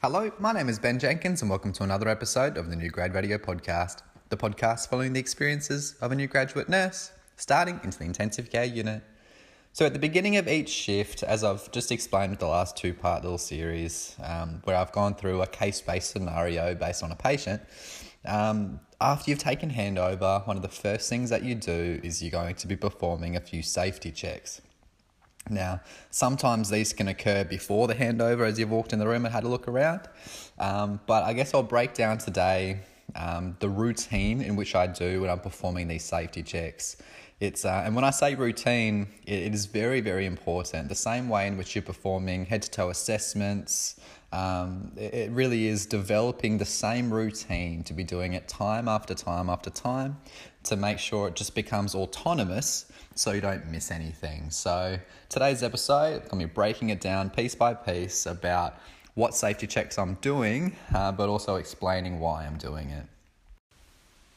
Hello, my name is Ben Jenkins, and welcome to another episode of the New Grad Radio Podcast, the podcast following the experiences of a new graduate nurse starting into the intensive care unit. So, at the beginning of each shift, as I've just explained with the last two part little series, um, where I've gone through a case based scenario based on a patient, um, after you've taken handover, one of the first things that you do is you're going to be performing a few safety checks. Now, sometimes these can occur before the handover as you've walked in the room and had a look around, um, but I guess I'll break down today um, the routine in which I do when I'm performing these safety checks. It's uh, and when I say routine, it, it is very very important. The same way in which you're performing head to toe assessments, um, it, really is developing the same routine to be doing it time after time after time to make sure it just becomes autonomous so you don't miss anything. So today's episode, I'm gonna be breaking it down piece by piece about what safety checks I'm doing, uh, but also explaining why I'm doing it.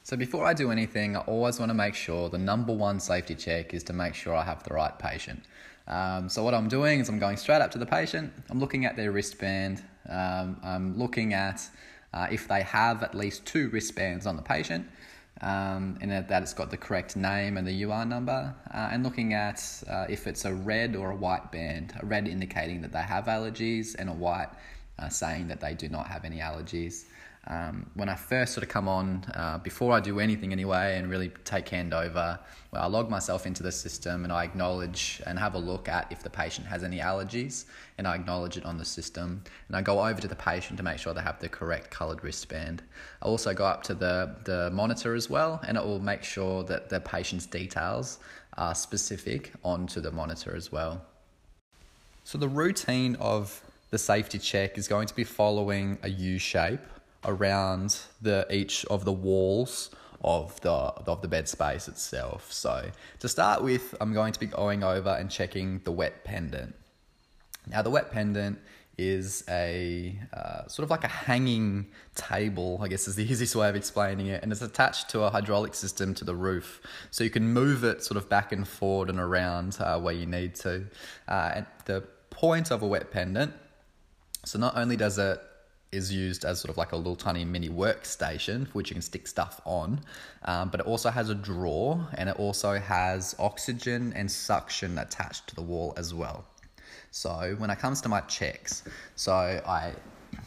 So before I do anything, I always want to make sure the number one safety check is to make sure I have the right patient. Um, so what I'm doing is I'm going straight up to the patient. I'm looking at their wristband. Um, I'm looking at uh, if they have at least two wristbands on the patient, um, and that it's got the correct name and the UR number, uh, and looking at uh, if it's a red or a white band. A red indicating that they have allergies, and a white uh, saying that they do not have any allergies um, when I first sort of come on, uh, before I do anything anyway, and really take handover, well, I log myself into the system and I acknowledge and have a look at if the patient has any allergies, and I acknowledge it on the system. And I go over to the patient to make sure they have the correct coloured wristband. I also go up to the, the monitor as well, and it will make sure that the patient's details are specific onto the monitor as well. So the routine of the safety check is going to be following a U shape around the each of the walls of the of the bed space itself. So to start with, I'm going to be going over and checking the wet pendant. Now the wet pendant is a uh, sort of like a hanging table, I guess is the easiest way of explaining it, and it's attached to a hydraulic system to the roof, so you can move it sort of back and forward and around uh, where you need to. Uh, and the point of a wet pendant, so not only does it is used as sort of like a little tiny mini workstation for which you can stick stuff on. Um, but it also has a drawer and it also has oxygen and suction attached to the wall as well. So when it comes to my checks, so I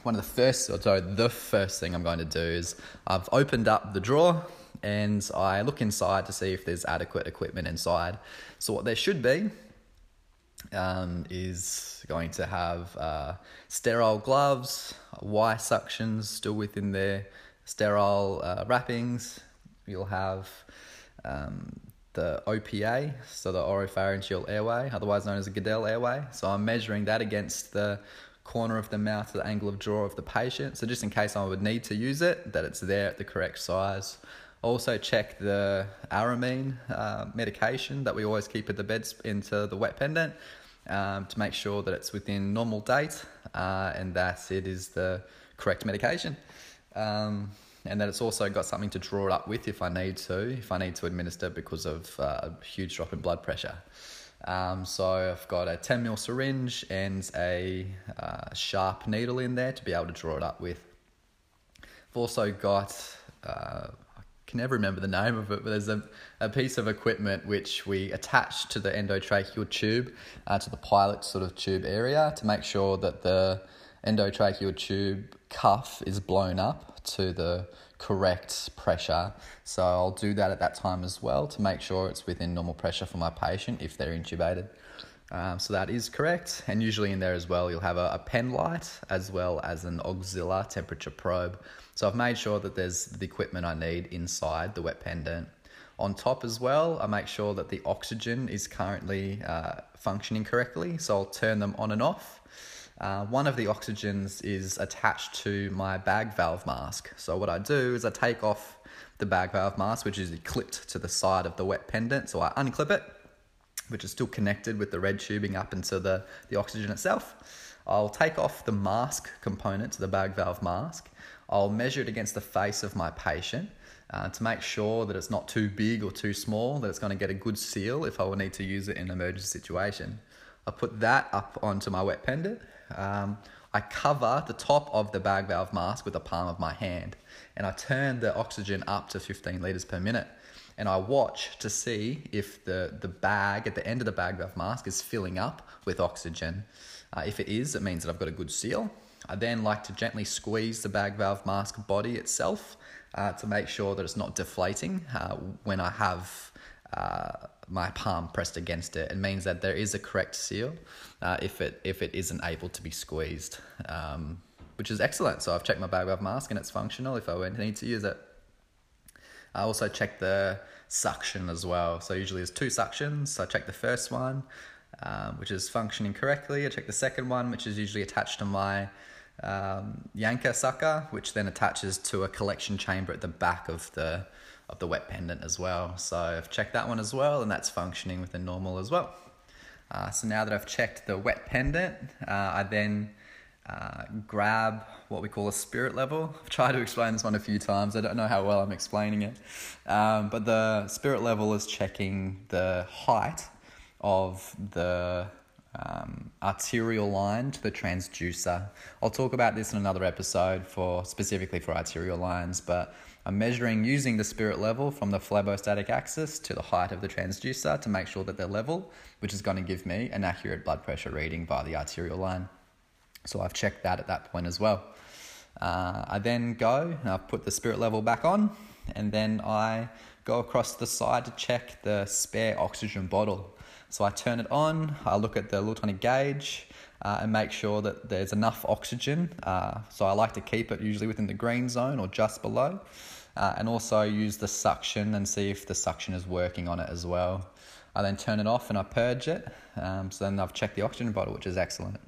one of the first, so the first thing I'm going to do is I've opened up the drawer and I look inside to see if there's adequate equipment inside. So what there should be um, is going to have uh, sterile gloves, Y suctions still within their sterile uh, wrappings. You'll have um, the OPA, so the oropharyngeal airway, otherwise known as a Guedel airway. So I'm measuring that against the corner of the mouth the angle of draw of the patient. So just in case I would need to use it, that it's there at the correct size. Also check the aramine uh, medication that we always keep at the bed into the wet pendant um, to make sure that it's within normal date uh, and that it is the correct medication. Um, and that it's also got something to draw it up with if I need to, if I need to administer because of uh, a huge drop in blood pressure. Um, so I've got a 10 ml syringe and a uh, sharp needle in there to be able to draw it up with. I've also got uh, can never remember the name of it, but there's a, a piece of equipment which we attach to the endotracheal tube, uh, to the pilot sort of tube area to make sure that the endotracheal tube cuff is blown up to the correct pressure. So I'll do that at that time as well to make sure it's within normal pressure for my patient if they're intubated. Um, so that is correct. And usually in there as well, you'll have a, a pen light as well as an axillary temperature probe. So I've made sure that there's the equipment I need inside the wet pendant. On top as well, I make sure that the oxygen is currently uh, functioning correctly. So I'll turn them on and off. Uh, one of the oxygens is attached to my bag valve mask. So what I do is I take off the bag valve mask, which is clipped to the side of the wet pendant. So I unclip it which is still connected with the red tubing up into the, the oxygen itself. I'll take off the mask component to the bag valve mask. I'll measure it against the face of my patient uh, to make sure that it's not too big or too small, that it's going to get a good seal if I will need to use it in an emergency situation. I put that up onto my wet pendant. Um, I cover the top of the bag valve mask with the palm of my hand and I turn the oxygen up to 15 liters per minute. And I watch to see if the, the bag at the end of the bag valve mask is filling up with oxygen. Uh, if it is, it means that I've got a good seal. I then like to gently squeeze the bag valve mask body itself uh, to make sure that it's not deflating uh, when I have uh, my palm pressed against it. It means that there is a correct seal uh, if it if it isn't able to be squeezed, um, which is excellent. So I've checked my bag valve mask and it's functional if I need to use it. I also check the suction as well. So usually there's two suctions. So I check the first one, um, which is functioning correctly. I check the second one, which is usually attached to my um, Yankauer sucker, which then attaches to a collection chamber at the back of the of the wet pendant as well. So I've checked that one as well, and that's functioning within normal as well. Uh, so now that I've checked the wet pendant, uh, I then uh, grab what we call a spirit level. I've tried to explain this one a few times. I don't know how well I'm explaining it, um, but the spirit level is checking the height of the um, arterial line to the transducer. I'll talk about this in another episode for specifically for arterial lines, but I'm measuring using the spirit level from the phlebostatic axis to the height of the transducer to make sure that they're level, which is going to give me an accurate blood pressure reading by the arterial line. So I've checked that at that point as well. Uh, I then go and I put the spirit level back on, and then I go across the side to check the spare oxygen bottle. So I turn it on, I look at the little tiny gauge uh, and make sure that there's enough oxygen. Uh, so I like to keep it usually within the green zone or just below. Uh, and also use the suction and see if the suction is working on it as well. I then turn it off and I purge it. Um, so then I've checked the oxygen bottle, which is excellent.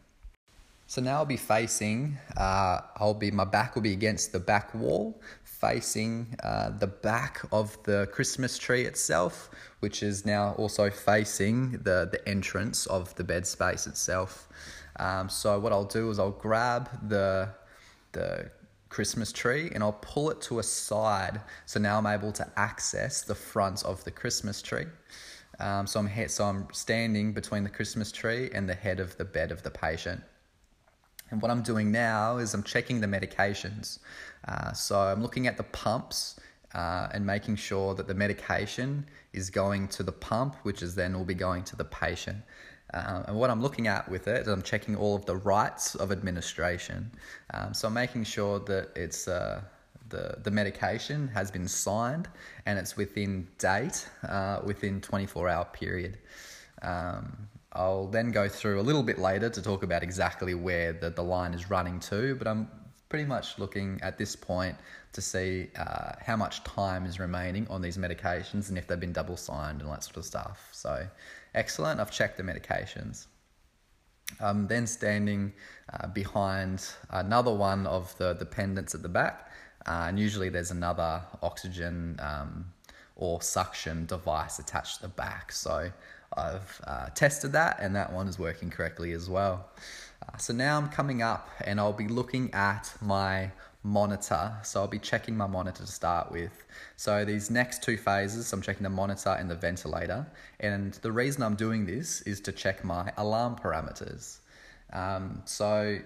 So now I'll be facing, uh, I'll be, my back will be against the back wall, facing uh, the back of the Christmas tree itself, which is now also facing the, the entrance of the bed space itself. Um, so what I'll do is I'll grab the, the Christmas tree and I'll pull it to a side. So now I'm able to access the front of the Christmas tree. Um, so I'm so I'm standing between the Christmas tree and the head of the bed of the patient. And what I'm doing now is I'm checking the medications. Uh, so I'm looking at the pumps uh, and making sure that the medication is going to the pump, which is then will be going to the patient. Uh, and what I'm looking at with it, I'm checking all of the rights of administration. Um, so I'm making sure that it's uh, the the medication has been signed and it's within date, uh, within 24 hour period. Um, I'll then go through a little bit later to talk about exactly where the, the line is running to, but I'm pretty much looking at this point to see uh, how much time is remaining on these medications and if they've been double signed and that sort of stuff. So, excellent. I've checked the medications. I'm then standing uh, behind another one of the, the pendants at the back, uh, and usually there's another oxygen um, or suction device attached to the back. So I've uh, tested that and that one is working correctly as well. Uh, so now I'm coming up and I'll be looking at my monitor. So I'll be checking my monitor to start with. So these next two phases, I'm checking the monitor and the ventilator. And the reason I'm doing this is to check my alarm parameters. Um, so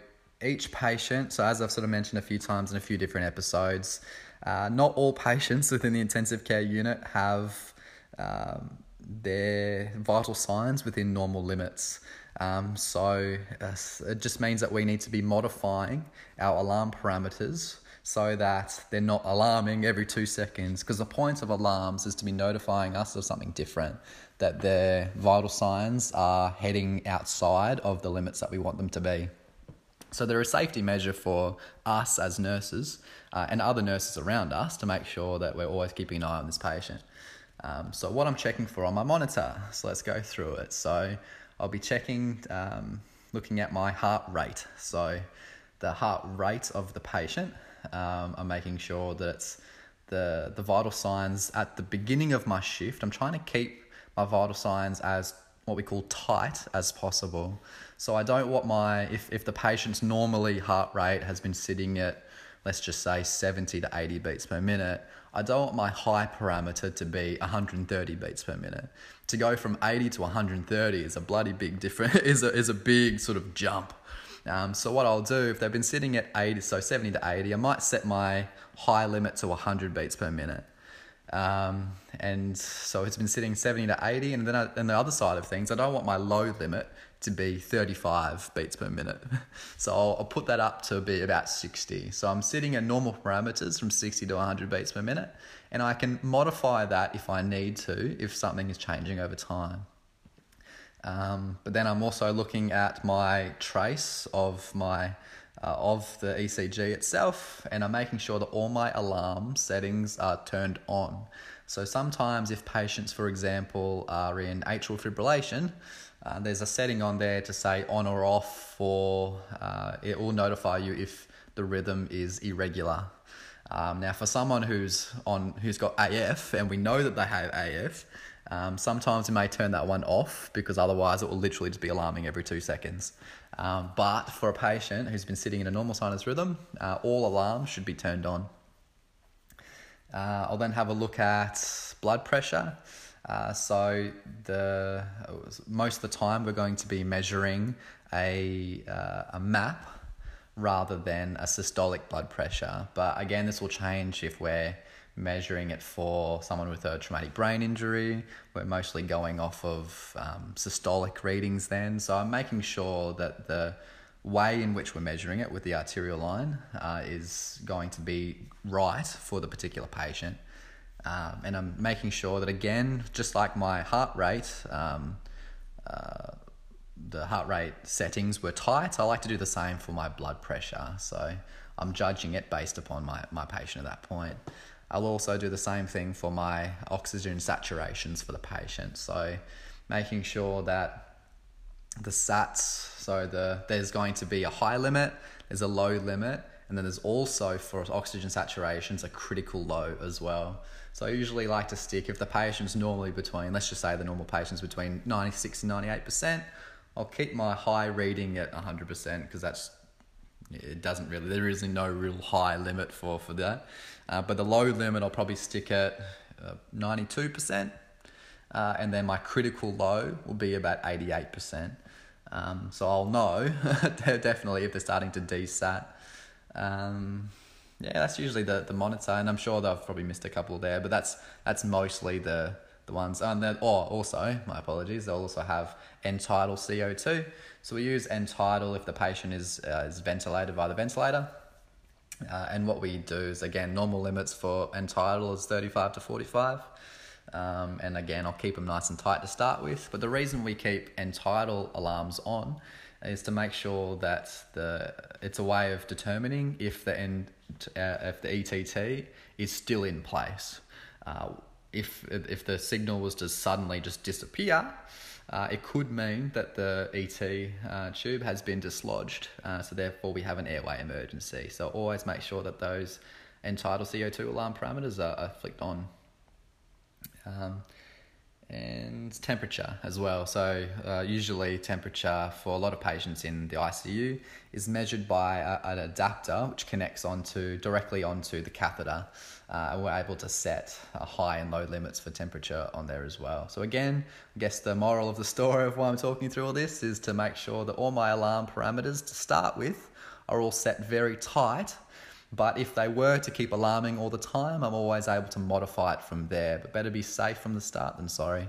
each patient, so as I've sort of mentioned a few times in a few different episodes, uh, not all patients within the intensive care unit have um, their vital signs within normal limits. Um, so uh, it just means that we need to be modifying our alarm parameters so that they're not alarming every two seconds. Because the point of alarms is to be notifying us of something different, that their vital signs are heading outside of the limits that we want them to be. So they're a safety measure for us as nurses uh, and other nurses around us to make sure that we're always keeping an eye on this patient. Um, so what I'm checking for on my monitor, so let's go through it. So I'll be checking, um, looking at my heart rate. So the heart rate of the patient, um, I'm making sure that it's the, the vital signs at the beginning of my shift. I'm trying to keep my vital signs as what we call tight as possible. So I don't want my, if, if the patient's normally heart rate has been sitting at, let's just say 70 to 80 beats per minute, I don't want my high parameter to be 130 beats per minute. To go from 80 to 130 is a bloody big difference, is a, is a big sort of jump. Um, so what I'll do if they've been sitting at 80, so 70 to 80, I might set my high limit to 100 beats per minute. Um, and so it's been sitting 70 to 80. And then I, on the other side of things, I don't want my low limit to be 35 beats per minute. So I'll, I'll put that up to be about 60. So I'm sitting at normal parameters from 60 to 100 beats per minute. And I can modify that if I need to, if something is changing over time. Um, but then I'm also looking at my trace of my uh, of the ECG itself, and I'm making sure that all my alarm settings are turned on. So sometimes, if patients, for example, are in atrial fibrillation, uh, there's a setting on there to say on or off for uh, it will notify you if the rhythm is irregular. Um, now, for someone who's on who's got AF, and we know that they have AF, um, sometimes we may turn that one off because otherwise it will literally just be alarming every two seconds. Um, but for a patient who's been sitting in a normal sinus rhythm, uh, all alarms should be turned on. Uh, I'll then have a look at blood pressure. Uh, so the most of the time we're going to be measuring a uh, a map rather than a systolic blood pressure. But again, this will change if we're measuring it for someone with a traumatic brain injury. We're mostly going off of um, systolic readings then. So I'm making sure that the way in which we're measuring it with the arterial line uh, is going to be right for the particular patient. Um, and I'm making sure that, again, just like my heart rate, um, uh, the heart rate settings were tight, I like to do the same for my blood pressure. So I'm judging it based upon my, my patient at that point. I'll also do the same thing for my oxygen saturations for the patient. So making sure that the SATs, so the there's going to be a high limit, there's a low limit, and then there's also for oxygen saturations a critical low as well. So I usually like to stick if the patient's normally between, let's just say the normal patient's between 96 and 98%, I'll keep my high reading at 100% because that's it doesn't really there is no real high limit for for that. Uh, but the low limit i'll probably stick at uh, 92% uh, and then my critical low will be about 88% um, so i'll know definitely if they're starting to desat. Um, yeah that's usually the, the monitor and i'm sure they've probably missed a couple there but that's that's mostly the the ones and then or also my apologies they'll also have end tidal co2 so we use end tidal if the patient is, uh, is ventilated by the ventilator. Uh, and what we do is, again, normal limits for end tidal is 35 to 45. Um, and again, I'll keep them nice and tight to start with. But the reason we keep end tidal alarms on is to make sure that the it's a way of determining if the end, uh, if the ETT is still in place. Uh, if if the signal was to suddenly just disappear, uh, it could mean that the ET uh, tube has been dislodged, uh, so therefore we have an airway emergency. So always make sure that those tidal CO2 alarm parameters are, are flicked on. Um, and temperature as well. So, uh, usually, temperature for a lot of patients in the ICU is measured by a, an adapter which connects onto directly onto the catheter. Uh, and we're able to set high and low limits for temperature on there as well. So, again, I guess the moral of the story of why I'm talking through all this is to make sure that all my alarm parameters to start with are all set very tight but if they were to keep alarming all the time, I'm always able to modify it from there. But better be safe from the start than sorry.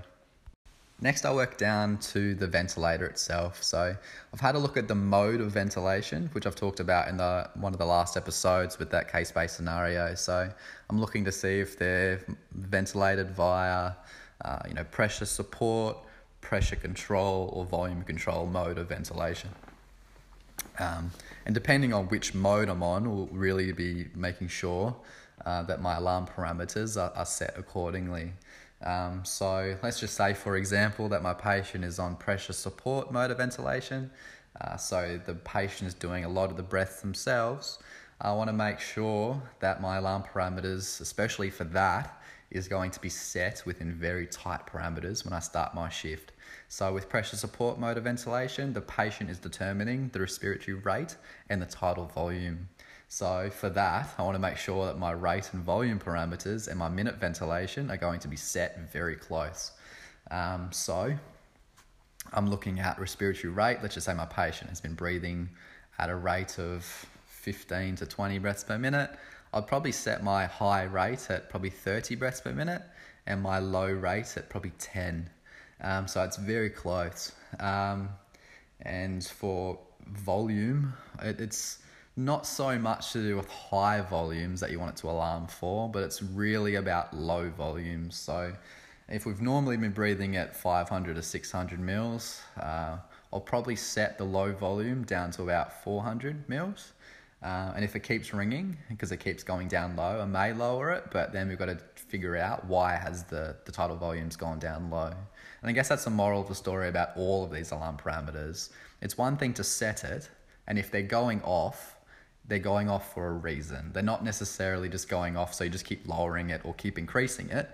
Next, I'll work down to the ventilator itself. So, I've had a look at the mode of ventilation, which I've talked about in the one of the last episodes with that case-based scenario. So, I'm looking to see if they're ventilated via, uh, you know, pressure support, pressure control, or volume control mode of ventilation. Um, and depending on which mode I'm on, will really be making sure uh, that my alarm parameters are, are set accordingly. Um, so let's just say, for example, that my patient is on pressure support mode of ventilation. Uh, so the patient is doing a lot of the breath themselves. I want to make sure that my alarm parameters, especially for that, is going to be set within very tight parameters when I start my shift. So, with pressure support mode of ventilation, the patient is determining the respiratory rate and the tidal volume. So, for that, I want to make sure that my rate and volume parameters and my minute ventilation are going to be set very close. Um, so, I'm looking at respiratory rate. Let's just say my patient has been breathing at a rate of 15 to 20 breaths per minute. I'd probably set my high rate at probably 30 breaths per minute and my low rate at probably 10. Um, so it's very close. Um, and for volume, it, it's not so much to do with high volumes that you want it to alarm for, but it's really about low volumes. So if we've normally been breathing at 500 to 600 mils, uh, I'll probably set the low volume down to about 400 mils. Uh, and if it keeps ringing because it keeps going down low, I may lower it, but then we've got to figure out why has the, the tidal volumes gone down low. And I guess that's the moral of the story about all of these alarm parameters. It's one thing to set it, and if they're going off, they're going off for a reason. They're not necessarily just going off so you just keep lowering it or keep increasing it.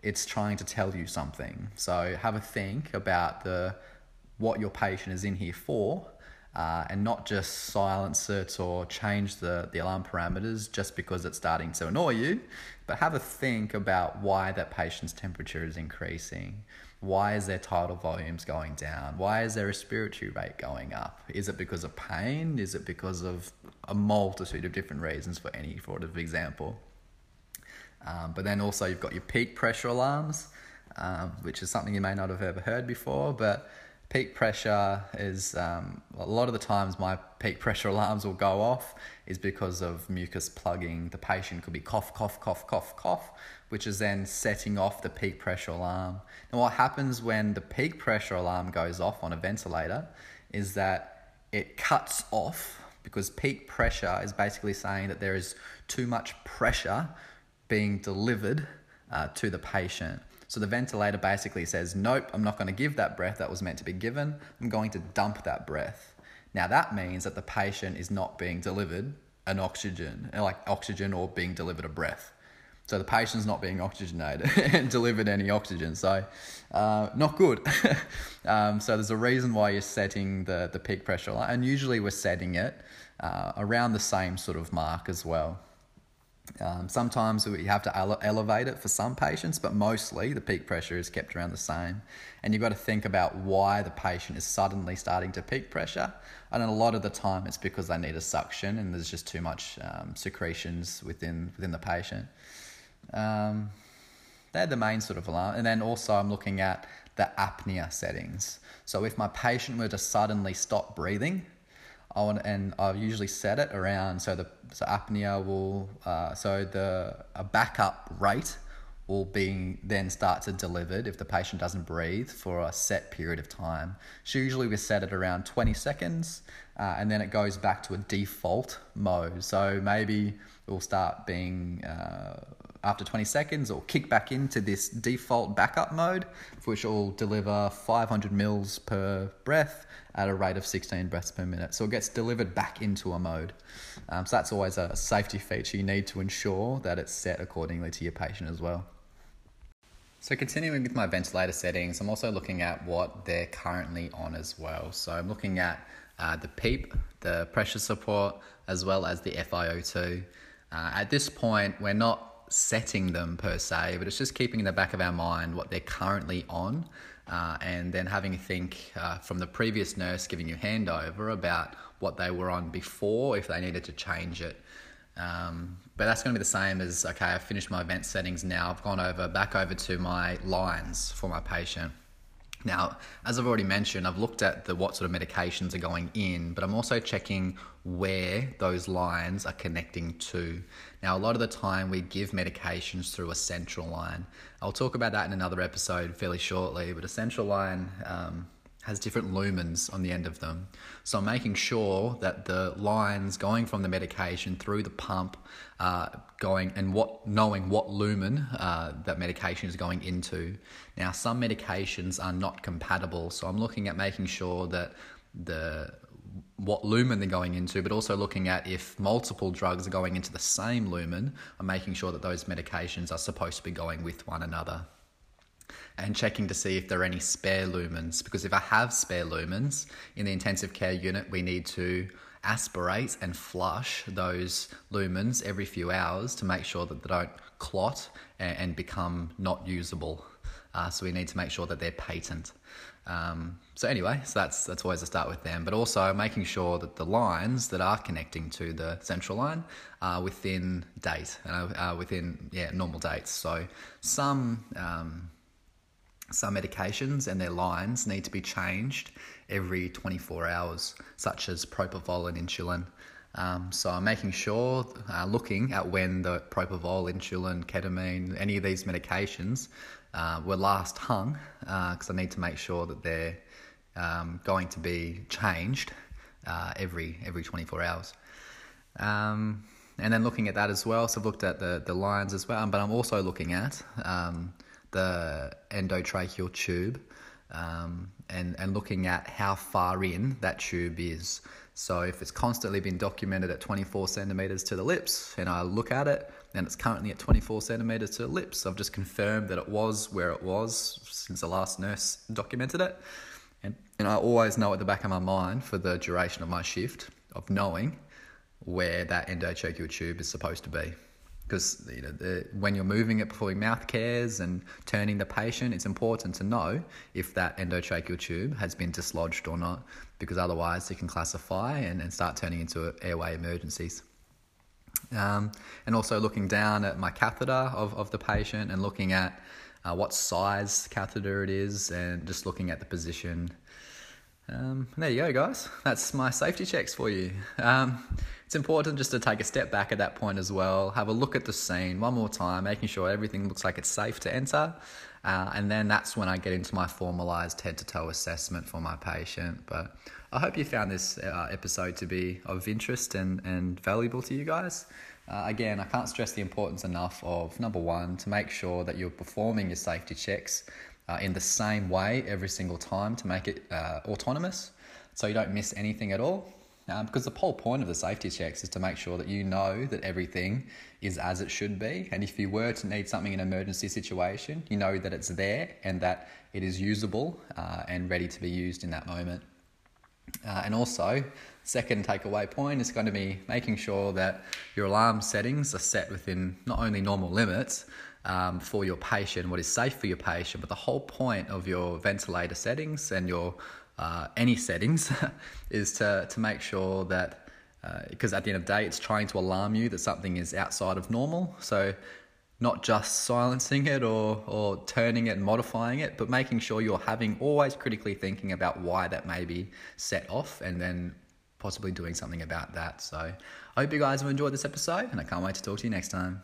It's trying to tell you something. So have a think about the what your patient is in here for uh, and not just silence it or change the, the alarm parameters just because it's starting to annoy you, but have a think about why that patient's temperature is increasing. Why is their tidal volumes going down? Why is their respiratory rate going up? Is it because of pain? Is it because of a multitude of different reasons for any sort of example? Um, but then also you've got your peak pressure alarms, um, which is something you may not have ever heard before, but peak pressure is um, a lot of the times my peak pressure alarms will go off is because of mucus plugging. The patient could be cough, cough, cough, cough, cough, which is then setting off the peak pressure alarm. And what happens when the peak pressure alarm goes off on a ventilator is that it cuts off because peak pressure is basically saying that there is too much pressure being delivered uh, to the patient. So the ventilator basically says, nope, I'm not going to give that breath that was meant to be given. I'm going to dump that breath. Now that means that the patient is not being delivered an oxygen, like oxygen or being delivered a breath. So the patient's not being oxygenated and delivered any oxygen. So uh, not good. um, so there's a reason why you're setting the, the peak pressure, and usually we're setting it uh, around the same sort of mark as well. Um, sometimes we have to ele- elevate it for some patients, but mostly the peak pressure is kept around the same. And you've got to think about why the patient is suddenly starting to peak pressure. And a lot of the time, it's because they need a suction and there's just too much um, secretions within within the patient. Um, they're the main sort of alarm. And then also, I'm looking at the apnea settings. So if my patient were to suddenly stop breathing, I want, and I usually set it around so the so apnea will uh, so the a backup rate will be then start to delivered if the patient doesn't breathe for a set period of time. So usually we set it around 20 seconds uh, and then it goes back to a default mode. So maybe it will start being uh, after 20 seconds or kick back into this default backup mode, which will deliver 500 mils per breath at a rate of 16 breaths per minute. So it gets delivered back into a mode. Um, so that's always a safety feature. You need to ensure that it's set accordingly to your patient as well. So continuing with my ventilator settings, I'm also looking at what they're currently on as well. So I'm looking at uh, the PEEP, the pressure support, as well as the FiO2. Uh, at this point, we're not setting them per se, but it's just keeping in the back of our mind what they're currently on, uh, and then having a think uh, from the previous nurse giving you handover about what they were on before if they needed to change it. Um, but that's going to be the same as okay, I've finished my event settings now. I've gone over back over to my lines for my patient. Now, as I've already mentioned, I've looked at the what sort of medications are going in, but I'm also checking where those lines are connecting to. Now, a lot of the time we give medications through a central line. I'll talk about that in another episode fairly shortly, but a central line um, has different lumens on the end of them. So I'm making sure that the lines going from the medication through the pump, uh, going and what knowing what lumen uh, that medication is going into. Now some medications are not compatible, so I'm looking at making sure that the what lumen they're going into, but also looking at if multiple drugs are going into the same lumen, I'm making sure that those medications are supposed to be going with one another and checking to see if there are any spare lumens. Because if I have spare lumens in the intensive care unit, we need to aspirate and flush those lumens every few hours to make sure that they don't clot and, become not usable. Uh, so we need to make sure that they're patent. Um, so anyway, so that's that's always a start with them, but also making sure that the lines that are connecting to the central line are within date and uh, within yeah normal dates. So some um, some medications and their lines need to be changed every 24 hours, such as propofol and insulin. Um, so I'm making sure, uh, looking at when the propofol, insulin, ketamine, any of these medications uh, were last hung, because uh, I need to make sure that they're um, going to be changed uh, every every 24 hours. Um, and then looking at that as well, so I've looked at the, the lines as well, but I'm also looking at um, the endotracheal tube um, and, and looking at how far in that tube is. So if it's constantly been documented at 24 centimeters to the lips, and I look at it, and it's currently at 24 centimeters to the lips, I've just confirmed that it was where it was since the last nurse documented it. And, and I always know at the back of my mind for the duration of my shift of knowing where that endotracheal tube is supposed to be because you know when you're moving it performing mouth cares and turning the patient it's important to know if that endotracheal tube has been dislodged or not because otherwise it can classify and, and start turning into airway emergencies. Um, and also looking down at my catheter of, of the patient and looking at uh, what size catheter it is and just looking at the position um, there you go guys that's my safety checks for you um, it's important just to take a step back at that point as well, have a look at the scene one more time, making sure everything looks like it's safe to enter. Uh, and then that's when I get into my formalized head to toe assessment for my patient. But I hope you found this uh, episode to be of interest and, and valuable to you guys. Uh, again, I can't stress the importance enough of number one, to make sure that you're performing your safety checks uh, in the same way every single time to make it uh, autonomous so you don't miss anything at all. Um, because the whole point of the safety checks is to make sure that you know that everything is as it should be. And if you were to need something in an emergency situation, you know that it's there and that it is usable uh, and ready to be used in that moment. Uh, and also, second takeaway point is going to be making sure that your alarm settings are set within not only normal limits um, for your patient, what is safe for your patient, but the whole point of your ventilator settings and your uh, any settings is to, to make sure that, because uh, at the end of the day, it's trying to alarm you that something is outside of normal. So, not just silencing it or, or turning it and modifying it, but making sure you're having always critically thinking about why that may be set off and then possibly doing something about that. So, I hope you guys have enjoyed this episode and I can't wait to talk to you next time.